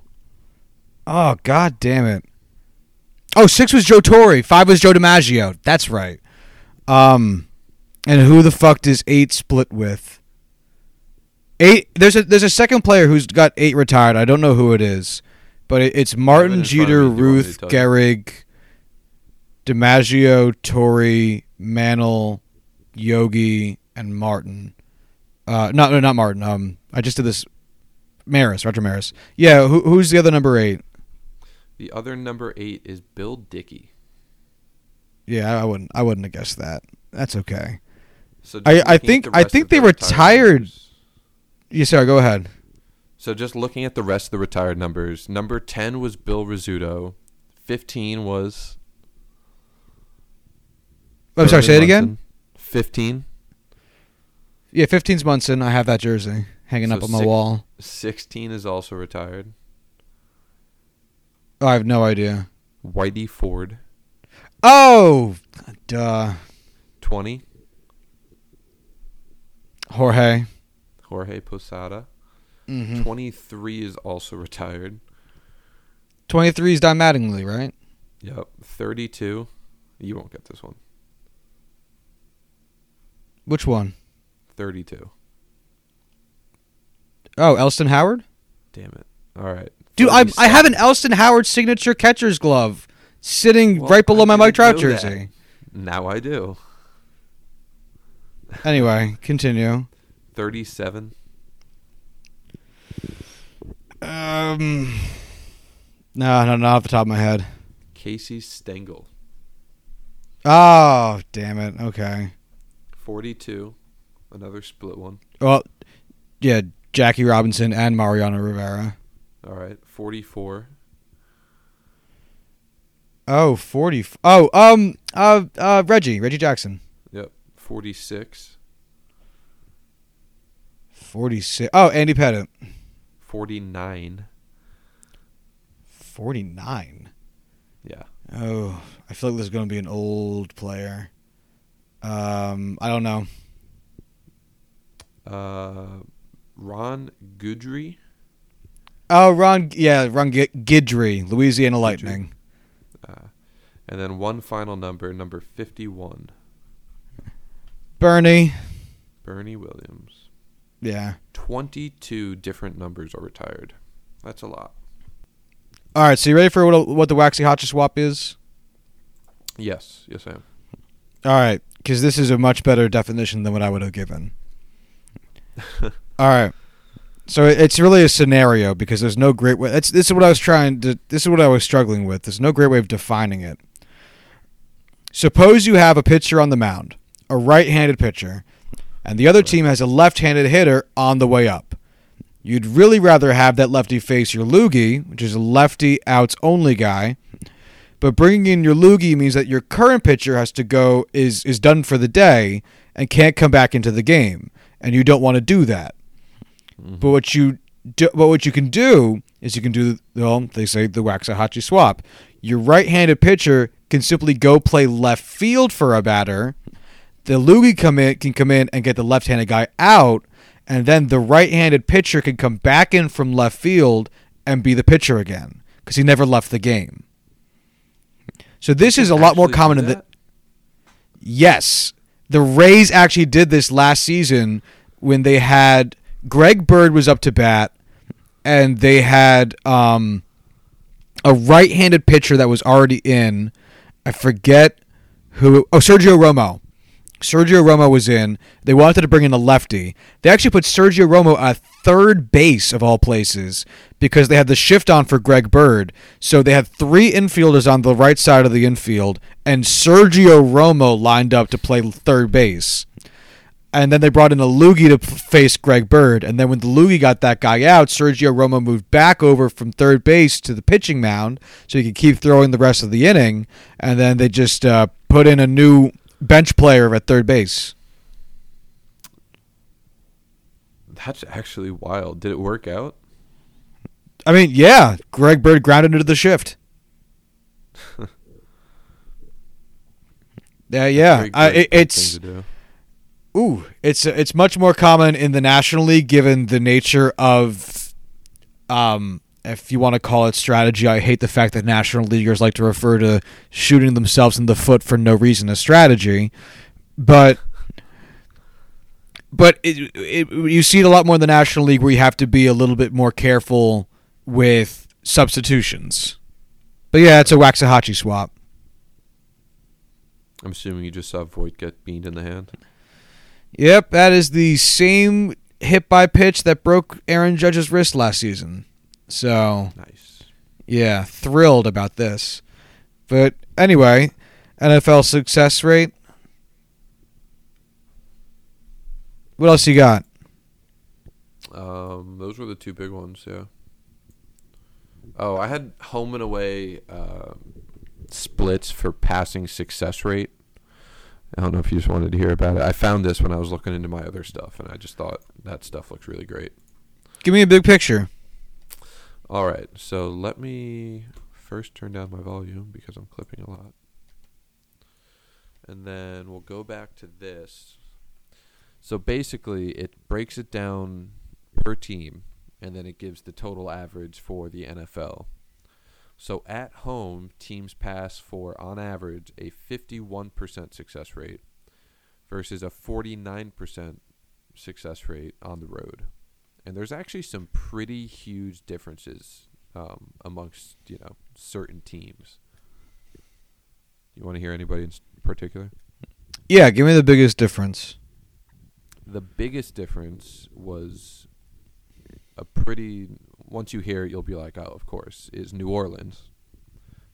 Oh god damn it. Oh, six was Joe Torre. Five was Joe DiMaggio. That's right. Um, and who the fuck does eight split with? Eight. There's a there's a second player who's got eight retired. I don't know who it is, but it, it's Martin, in Jeter, me. Do you want me to Ruth? Gehrig, DiMaggio, Torre, Mantle, Yogi, and Martin. Uh, not no, not Martin. Um, I just did this. Maris, Roger Maris. Yeah, who, who's the other number eight? The other number eight is Bill Dickey. Yeah, I wouldn't. I wouldn't have guessed that. That's okay. So I- I think- I think they the retired- numbers- Yeah, sorry. Go ahead. So just looking at the rest of the retired numbers, number ten was Bill Rizzuto, fifteen was. Oh, I'm sorry. Say it again. Fifteen. Yeah, 15's Munson. I have that jersey hanging So up on my six- wall. 16 is also retired. Oh, I have no idea. Whitey Ford. Oh, duh. 20, Jorge. Jorge Posada. Mm-hmm. 23 is also retired. 23 is Don Mattingly, right? Yep. 32. You won't get this one. Which one? 32. Oh, Elston Howard. Damn it. All right. Dude, I I have an Elston Howard signature catcher's glove sitting Well, right below I my Mike Trout know that. jersey. Now I do. Anyway, continue. 37. Um, no, no, not off the top of my head. Casey Stengel. Oh, damn it. Okay. 42. Another split one. Well, yeah, Jackie Robinson and Mariano Rivera. All right. 44. Oh, 40. Oh, um, uh, uh, Reggie, Reggie Jackson. Yep. 46. 46. Oh, Andy Pettitte. 49. 49. Yeah. Oh, I feel like this is going to be an old player. Um, I don't know. Uh, Ron Goodry. Oh, Ron, yeah, Ron G- Guidry, Louisiana Lightning. Uh, and then one final number, number 51. Bernie. Bernie Williams. Yeah. 22 different numbers are retired. That's a lot. All right, so you ready for what, what the Waxahachie swap is? Yes. Yes, I am. All right, because this is a much better definition than what I would have given. All right. So it's really a scenario because there's no great way. That's this is what I was trying to. This is what I was struggling with. There's no great way of defining it. Suppose you have a pitcher on the mound, a right-handed pitcher, and the other team has a left-handed hitter on the way up. You'd really rather have that lefty face your loogie, which is a lefty outs only guy. But bringing in your loogie means that your current pitcher has to go is is done for the day and can't come back into the game, and you don't want to do that. But what you do, but what you can do is you can do well. They say the Waxahachie swap. Your right-handed pitcher can simply go play left field for a batter. The loogie come in can come in and get the left-handed guy out, and then the right-handed pitcher can come back in from left field and be the pitcher again because he never left the game. So this is a lot more common in the? Yes. The Rays actually did this last season when they had Greg Bird was up to bat, and they had um, a right-handed pitcher that was already in. I forget who. Oh, Sergio Romo. Sergio Romo was in. They wanted to bring in a lefty. They actually put Sergio Romo at third base of all places because they had the shift on for Greg Bird. So they had three infielders on the right side of the infield, and Sergio Romo lined up to play third base. And then they brought in a loogie to face Greg Bird. And then when the loogie got that guy out, Sergio Romo moved back over from third base to the pitching mound so he could keep throwing the rest of the inning. And then they just uh, put in a new bench player at third base. That's actually wild. Did it work out? I mean, yeah, Greg Bird grounded into the shift. yeah, yeah. Great- it, it's thing to do. ooh, it's it's much more common in the National League given the nature of, um, if you want to call it strategy. I hate the fact that National Leaguers like to refer to shooting themselves in the foot for no reason as strategy, but. But it, it, you see it a lot more in the National League where you have to be a little bit more careful with substitutions. But yeah, it's a Waxahachie swap. I'm assuming you just saw Voit get beamed in the hand. Yep, that is the same hit by pitch that broke Aaron Judge's wrist last season. So, Nice. yeah, thrilled about this. But anyway, NFL success rate. What else you got? Um, those were the two big ones. Yeah. Oh, I had home and away um splits for passing success rate. I don't know if you just wanted to hear about it. I found this when I was looking into my other stuff, and I just thought that stuff looks really great. Give me a big picture. All right, so let me first turn down my volume because I'm clipping a lot. And then we'll go back to this. So basically, it breaks it down per team, and then it gives the total average for the NFL. So at home, teams pass for, on average, a 51% success rate versus a 49% success rate on the road and there's actually some pretty huge differences um, amongst you know certain teams. You want to hear anybody in particular? Yeah, give me the biggest difference. The biggest difference was a pretty. Once you hear it, you'll be like, "Oh, of course," is New Orleans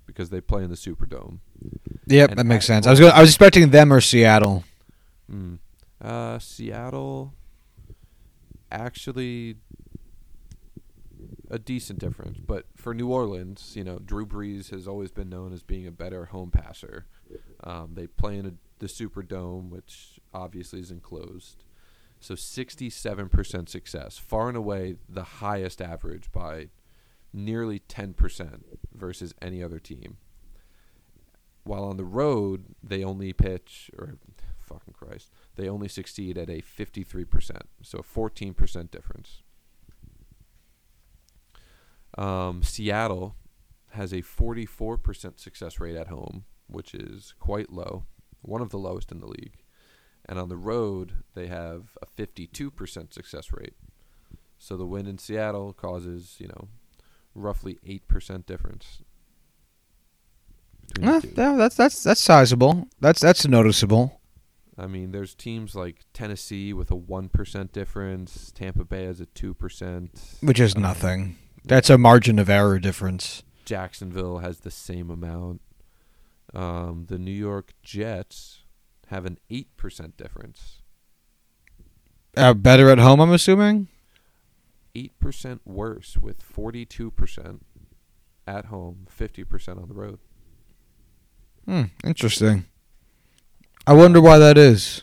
because they play in the Superdome. Yep, And that makes sense. I was going I was expecting them or Seattle. Mm. Uh, Seattle, actually, a decent difference. But for New Orleans, you know, Drew Brees has always been known as being a better home passer. Um, they play in a, the Superdome, which obviously is enclosed. So 67% success, far and away the highest average by nearly 10% versus any other team. While on the road, they only pitch, or fucking Christ, they only succeed at a 53%, so a 14% difference. Um, Seattle has a 44% success rate at home, which is quite low, one of the lowest in the league. And on the road, they have a 52% success rate. So the win in Seattle causes, you know, roughly 8% difference. Eh, two. that- that's that's that's sizable. That's that's noticeable. I mean, there's teams like Tennessee with a 1% difference, Tampa Bay has a 2%. Which is um, nothing. That's a margin of error difference. Jacksonville has the same amount. Um, the New York Jets have an 8% difference. Uh, better at home, I'm assuming. 8% worse with 42% at home, 50% on the road. Hmm, interesting. I wonder why that is.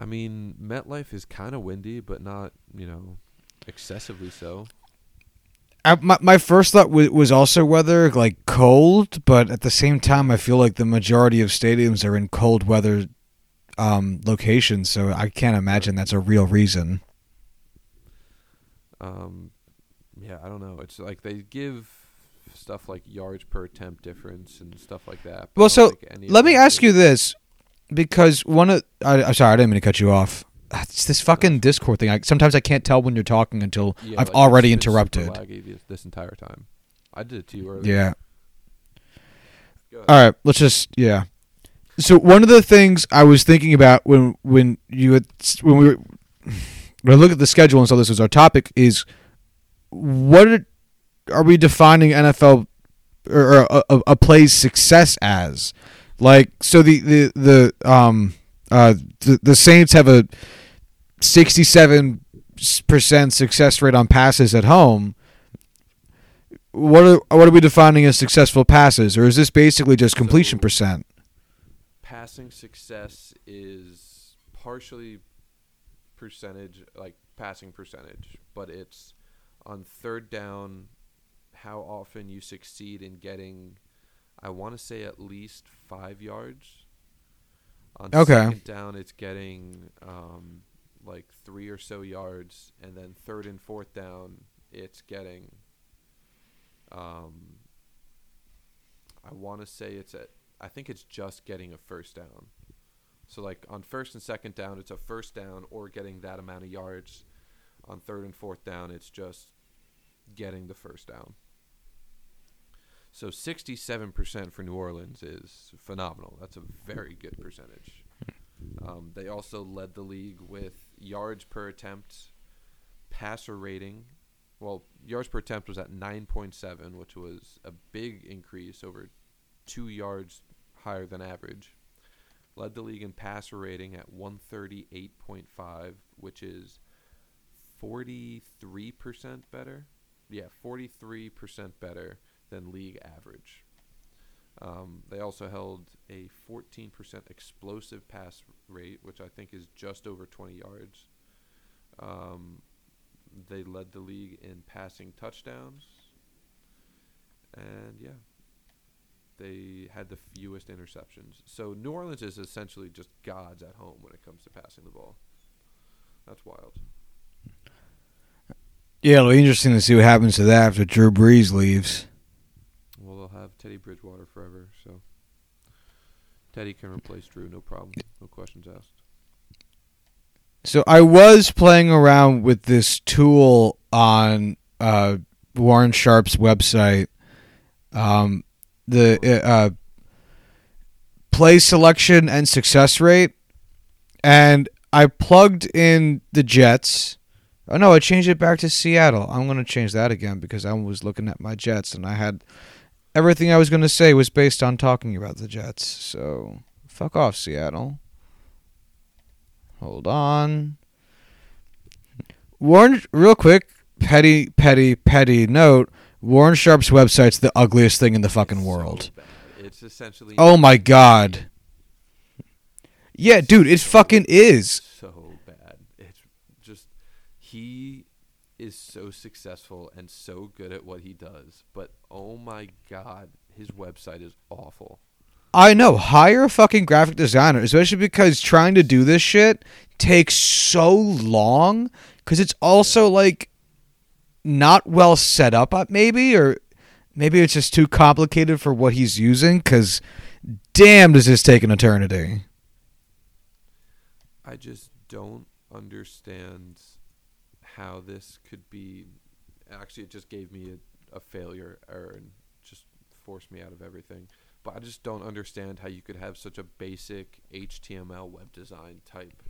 I mean, MetLife is kind of windy, but not, you know, excessively so. I, my my first thought was, was also weather, like cold, but at the same time, I feel like the majority of stadiums are in cold weather um, locations, so I can't imagine that's a real reason. Um, yeah, I don't know. It's like they give stuff like yards per attempt difference and stuff like that. Well, so think any of let me ask you this, because one of I, I'm sorry, I didn't mean to cut you off. It's this fucking Discord thing. I, sometimes I can't tell when you're talking until Yeah, I've like, already it's been super interrupted. laggy this, entire time. I did it to you earlier. Yeah. All right, let's just yeah. So one of the things I was thinking about when when you had, when we were when I look at the schedule and so this was our topic is what are, are we defining NFL or, or a, a, a play's success as? Like so the the the um uh the, the Saints have a sixty seven percent success rate on passes at home what are what are we defining as successful passes, or is this basically just completion So- percent? Passing success is partially percentage, like passing percentage, but it's on third down how often you succeed in getting. I want to say at least five yards. On Okay. second down, it's getting um, like three or so yards, and then third and fourth down, it's getting. Um, I want to say it's at. I think it's just getting a first down. So like on first and second down, it's a first down or getting that amount of yards. On third and fourth down, it's just getting the first down. So 67% for New Orleans is phenomenal. That's a very good percentage. Um, they also led the league with yards per attempt, passer rating. Well, yards per attempt was at 9.7, which was a big increase over two yards higher than average. Led the league in passer rating at 138.5, which is 43% better. Yeah, 43% better than league average. Um, they also held a 14% explosive pass rate, which I think is just over 20 yards. Um, they led the league in passing touchdowns. And yeah, they had the fewest interceptions. So New Orleans is essentially just gods at home when it comes to passing the ball. That's wild. Yeah, it'll be interesting to see what happens to that after Drew Brees leaves. Have Teddy Bridgewater forever, so Teddy can replace Drew, no problem, no questions asked. So I was playing around with this tool on uh, Warren Sharp's website. Um, the uh, uh, play selection and success rate, and I plugged in the Jets. Oh no, I changed it back to Seattle. I'm going to change that again because I was looking at my Jets and I had everything I was going to say was based on talking about the Jets. So fuck off, Seattle. Hold on. Warren, real quick, petty, petty, petty note. Warren Sharp's website's the ugliest thing in the fucking It's world. bad. It's essentially Oh my god. Yeah, dude, it fucking is. so bad. It's just he is so successful and so good at what he does, but oh my god, his website is awful. I know. Hire a fucking graphic designer, especially because trying to do this shit takes so long. Because it's also like not well set up, uh, maybe, or maybe it's just too complicated for what he's using. Because damn, does this take an eternity? I just don't understand how this could be. Actually, it just gave me a, a failure error and just forced me out of everything. But I just don't understand how you could have such a basic HTML web design type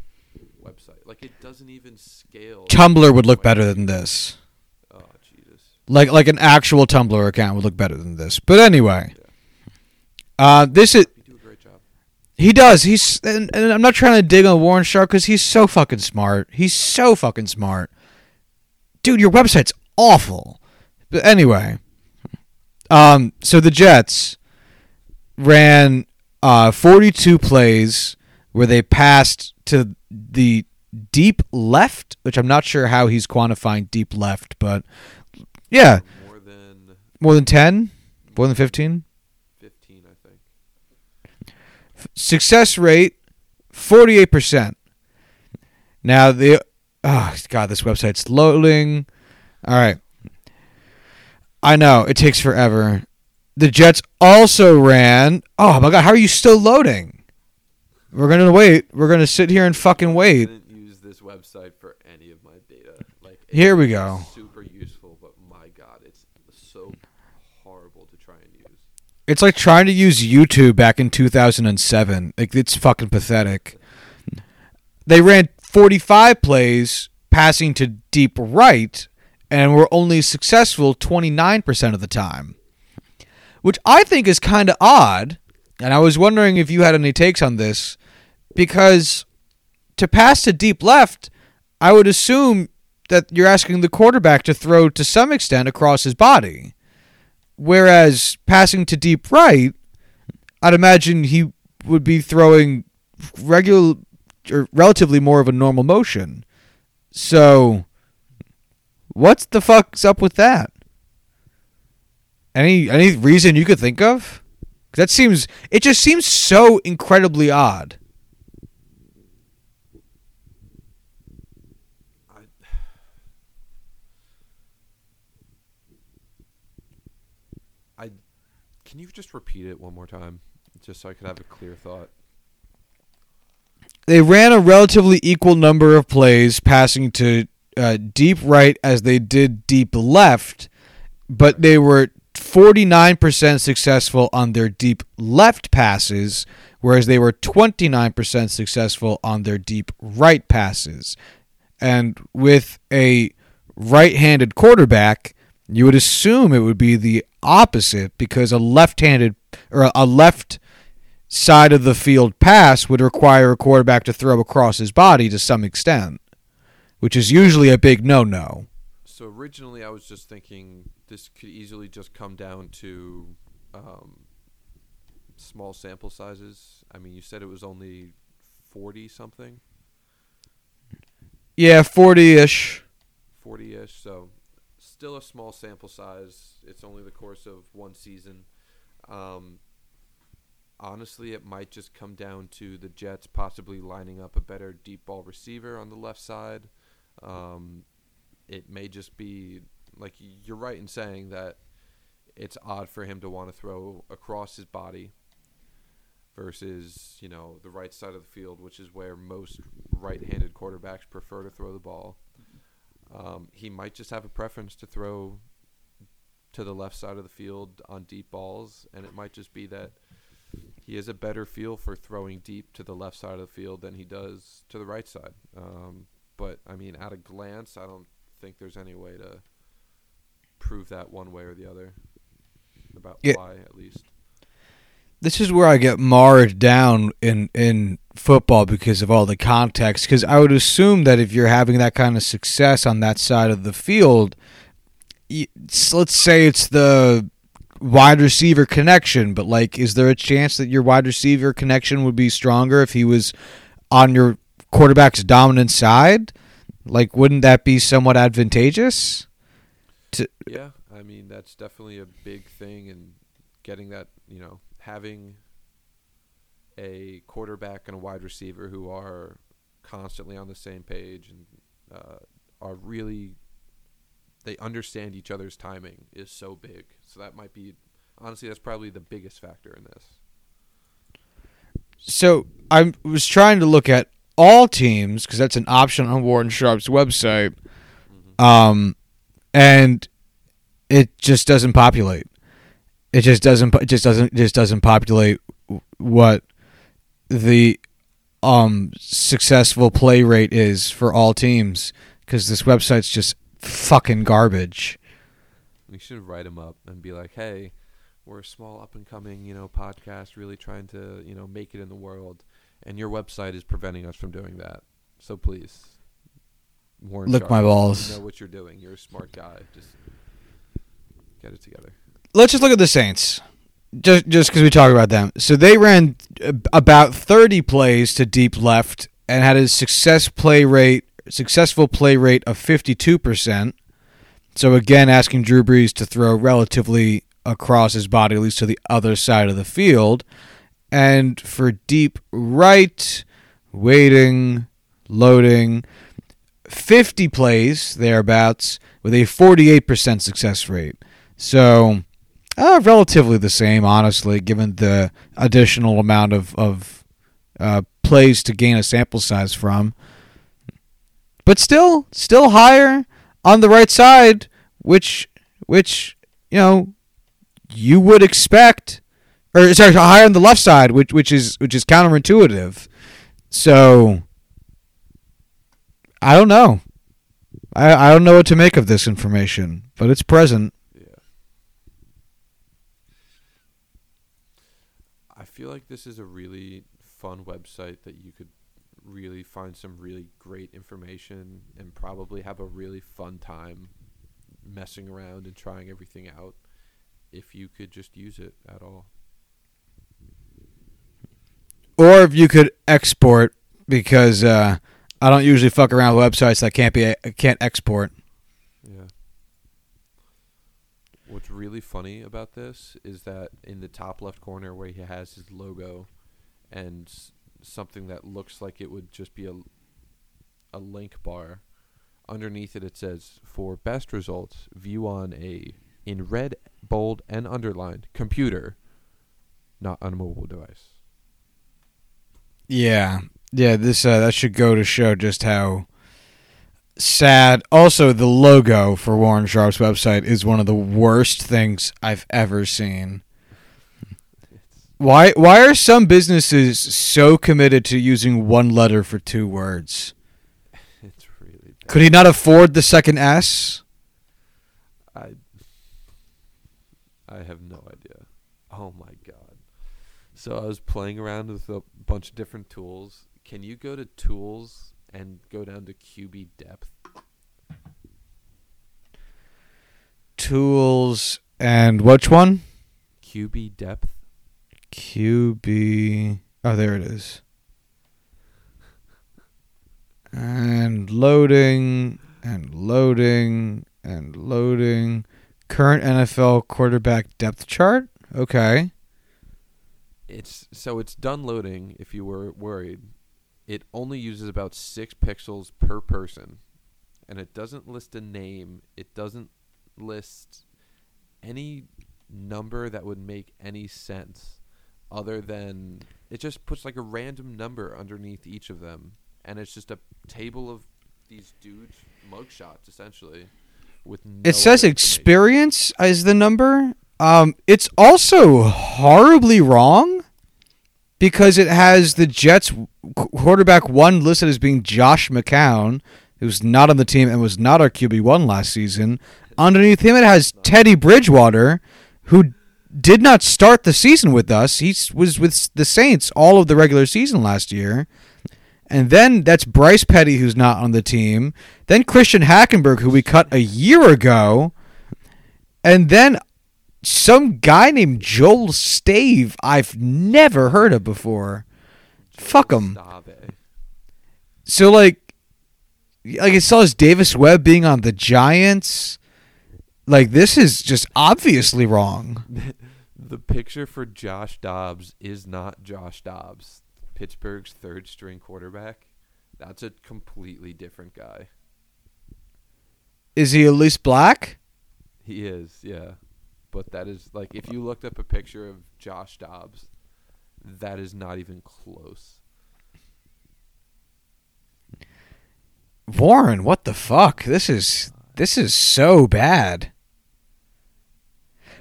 website. Like it doesn't even scale. Tumblr would look better than this. Oh Jesus! Like like an actual Tumblr account would look better than this. But anyway, uh, this is do a great job. He does. He's and, and I'm not trying to dig on Warren Sharp because he's so fucking smart. He's so fucking smart, dude. Your website's awful. But anyway, um, so the Jets ran uh 42 plays where they passed to the deep left, which I'm not sure how he's quantifying deep left, but yeah, More than more than 10, more than 15. fifteen, I think. success rate 48%. Now the oh god this website's loading. All right. I know it takes forever. The Jets also ran. Oh my god, how are you still loading? We're going to wait. We're going to sit here and fucking I wait. didn't use this website for any of my data. Like Here we go. Super useful, but my god, it's so horrible to try and use. It's like trying to use YouTube back in 2007. Like it's fucking pathetic. They ran 45 plays passing to deep right and were only successful 29% of the time. Which I think is kind of odd, and I was wondering if you had any takes on this because to pass to deep left, I would assume that you're asking the quarterback to throw to some extent across his body. Whereas passing to deep right, I'd imagine he would be throwing regular or relatively more of a normal motion. So, what's the fuck's up with that? Any any reason you could think of? That seems it just seems so incredibly odd. I, I can you just repeat it one more time, just so I could have a clear thought. They ran a relatively equal number of plays passing to uh, deep right as they did deep left, but they were 49% successful on their deep left passes, whereas they were 29% successful on their deep right passes. And with a right handed quarterback, you would assume it would be the opposite because a left handed or a left side of the field pass would require a quarterback to throw across his body to some extent, which is usually a big no no. So originally, I was just thinking this could easily just come down to um, small sample sizes. I mean, you said it was only forty something, Yeah, 40 ish. forty ish. So still a small sample size. It's only the course of one season. Um, honestly, it might just come down to the Jets possibly lining up a better deep ball receiver on the left side. Um, it may just be like you're right in saying that it's odd for him to want to throw across his body versus you know the right side of the field, which is where most right-handed quarterbacks prefer to throw the ball. Um, he might just have a preference to throw to the left side of the field on deep balls, and it might just be that he has a better feel for throwing deep to the left side of the field than he does to the right side. Um, but I mean, at a glance, I don't think there's any way to prove that one way or the other about Yeah. why, at least. This is where I get marred down in in football because of all the context. Because I would assume that if you're having that kind of success on that side of the field, let's say it's the wide receiver connection, but like, is there a chance that your wide receiver connection would be stronger if he was on your quarterback's dominant side? Like, wouldn't that be somewhat advantageous? Yeah, I mean that's definitely a big thing, and getting that you know having a quarterback and a wide receiver who are constantly on the same page and uh, are really they understand each other's timing is so big. So that might be honestly that's probably the biggest factor in this. So I was trying to look at all teams because that's an option on Warren Sharp's website, um, and it just doesn't populate. It just doesn't. It just doesn't. It just doesn't populate what the um successful play rate is for all teams because this website's just fucking garbage. We should write them up and be like, "Hey, we're a small up and coming, you know, podcast, really trying to, you know, make it in the world, and your website is preventing us from doing that. So please, Warren Lick Sharp, my balls. You know what you're doing. You're a smart guy. Just get it together. let's just look at the Saints. Just just because we talk about them. So they ran about 30 plays to deep left and had a success play rate successful play rate of 52%. So again asking Drew Brees to throw relatively across his body at least to the other side of the field. And for deep right, waiting, loading, 50 plays thereabouts with a 48% success rate. So, uh, relatively the same, honestly, given the additional amount of, of uh, plays to gain a sample size from. But still, still higher on the right side, which, which you know, you would expect, or sorry, higher on the left side, which which is which is counterintuitive. So, I don't know. I I don't know what to make of this information, but it's present. I feel like this is a really fun website that you could really find some really great information and probably have a really fun time messing around and trying everything out if you could just use it at all. Or if you could export, because uh, I don't usually fuck around with websites that can't be can't export. Yeah. What's really funny about this is that in the top left corner where he has his logo and something that looks like it would just be a a link bar underneath it it says for best results view on a in red bold and underlined computer not on a mobile device Yeah, yeah. This uh, that should go to show just how sad. Also, the logo for Warren Sharp's website is one of the worst things I've ever seen. Why? Why are some businesses so committed to using one letter for two words? it's really bad. Could he not afford the second S? I I have no idea. Oh my god. So I was playing around with a bunch of different tools. Can you go to tools and go down to QB depth? Tools and which one? QB depth? QB. Oh, there it is. And loading and loading and loading. Current NFL quarterback depth chart. Okay. It's so it's done loading if you were worried. It only uses about 6 pixels per person and it doesn't list a name. It doesn't list any number that would make any sense other than it just puts like a random number underneath each of them and it's just a table of these dudes mugshots essentially with no It says experience is the number. Um, it's also horribly wrong because it has the Jets quarterback one listed as being Josh McCown, who's not on the team and was not our QB one last season. Underneath him, it has Teddy Bridgewater, who did not start the season with us. He was with the Saints all of the regular season last year. And then that's Bryce Petty, who's not on the team. Then Christian Hackenberg, who we cut a year ago. And then some guy named Joel Stave I've never heard of before. Fuck 'em. Stave. So like like it saw as Davis Webb being on the Giants. Like this is just obviously wrong. the picture for Josh Dobbs is not Josh Dobbs, Pittsburgh's third string quarterback. That's a completely different guy. Is he at least black? He is, yeah. But that is like if you looked up a picture of Josh Dobbs, that is not even close. Warren, what the fuck? This is this is so bad.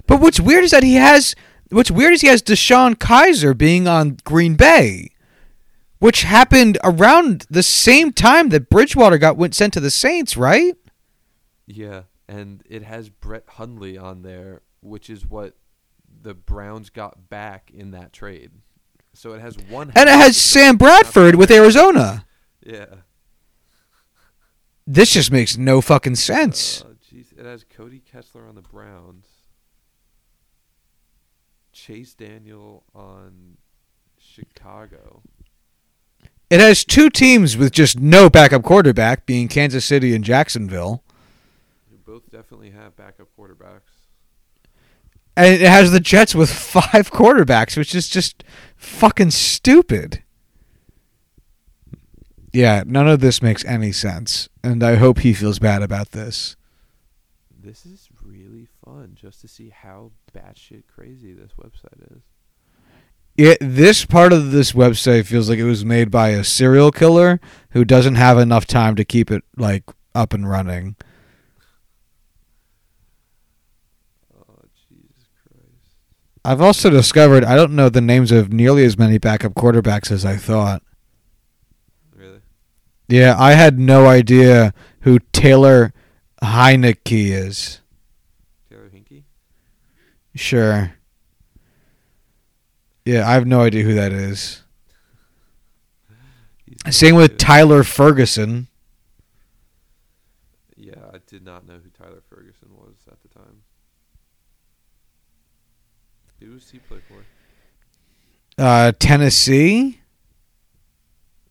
But what's weird is that he has what's weird is he has DeShone Kizer being on Green Bay, which happened around the same time that Bridgewater got went sent to the Saints, right? Yeah, and it has Brett Hundley on there, which is what the Browns got back in that trade. So it has one And it has Sam trade, not the Bradford with. Arizona. Yeah. This just makes no fucking sense. Uh, jeez, it has Cody Kessler on the Browns. Chase Daniel on Chicago. It has two teams with just no backup quarterback, being Kansas City and Jacksonville. Who both definitely have backup quarterbacks. And it has the Jets with five quarterbacks, which is just fucking stupid. Yeah, none of this makes any sense. And I hope he feels bad about this. This is fun just to see how batshit crazy this website is. it this part of this website feels like it was made by a serial killer who doesn't have enough time to keep it like up and running. Oh Jesus Christ! I've also discovered I don't know the names of nearly as many backup quarterbacks as I thought. Really? Yeah, I had no idea who Taylor Heinicke is. Sure. Yeah, I have no idea who that is. Same with. Tyler Ferguson. Yeah, I did not know who Tyler Ferguson was at the time. Who does he play for? Uh, Tennessee,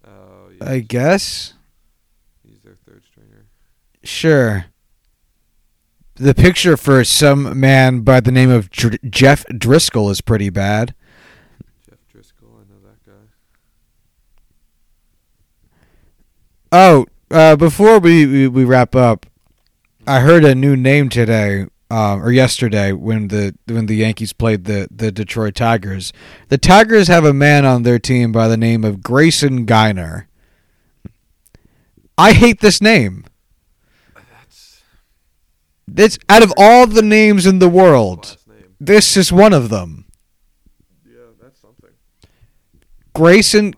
Oh, yeah. I guess. He's their third stringer. Sure. The picture for some man by the name of Dr- Jeff Driskel is pretty bad. Jeff Driskel, I know that guy. Oh, uh, before we, we, we wrap up, I heard a new name today, um, or yesterday when the when the Yankees played the, the Detroit Tigers. The Tigers have a man on their team by the name of Grayson Greiner. I hate this name. That's It's out of all the names in the world, this is one of them. Yeah, that's something. Grayson.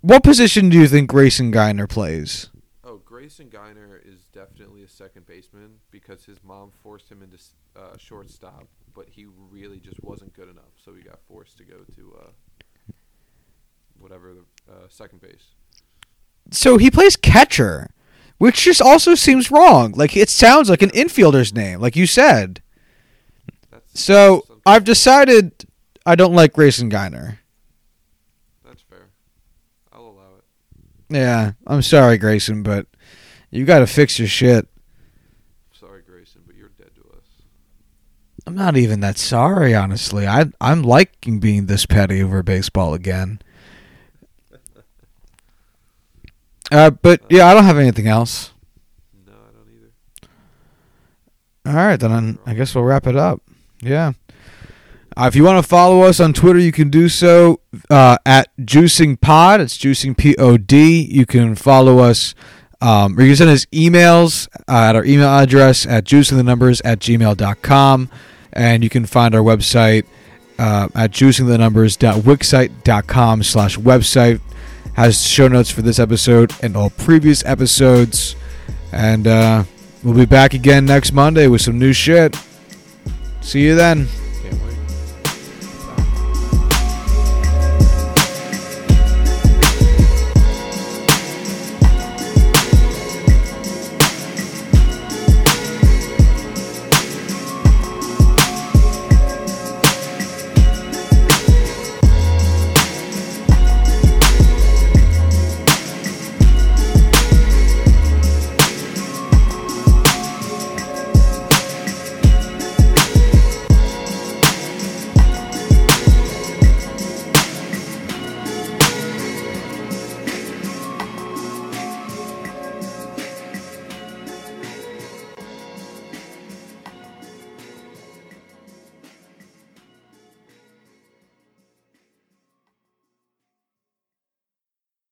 What position do you think Grayson Greiner plays? Oh, Grayson Greiner is definitely a second baseman because his mom forced him into uh, shortstop, but he really just wasn't good enough, so he got forced to go to uh, whatever the uh, second base. So he plays catcher, which just also seems wrong. Like it sounds like an infielder's name, like you said. That's So I've decided I don't like Grayson Greiner. that's fair. I'll allow it. Yeah, I'm sorry, Grayson, but you got to fix your shit. Sorry, Grayson, but you're dead to us. I'm not even that sorry, honestly. I I'm liking being this petty over baseball again. Uh, but yeah, I don't have anything else. No, I don't either. All right, then I guess we'll wrap it up. Yeah. Uh, if you want to follow us on Twitter, you can do so uh, at Juicing Pod. It's Juicing P O D. You can follow us, um, or you can send us emails uh, at our email address at juicingthenumbers at gmail.com. And you can find our website uh, at juicingthenumbers.wixsite.com slash website. Has show notes for this episode and all previous episodes. And uh, we'll be back again next Monday with some new shit. See you then.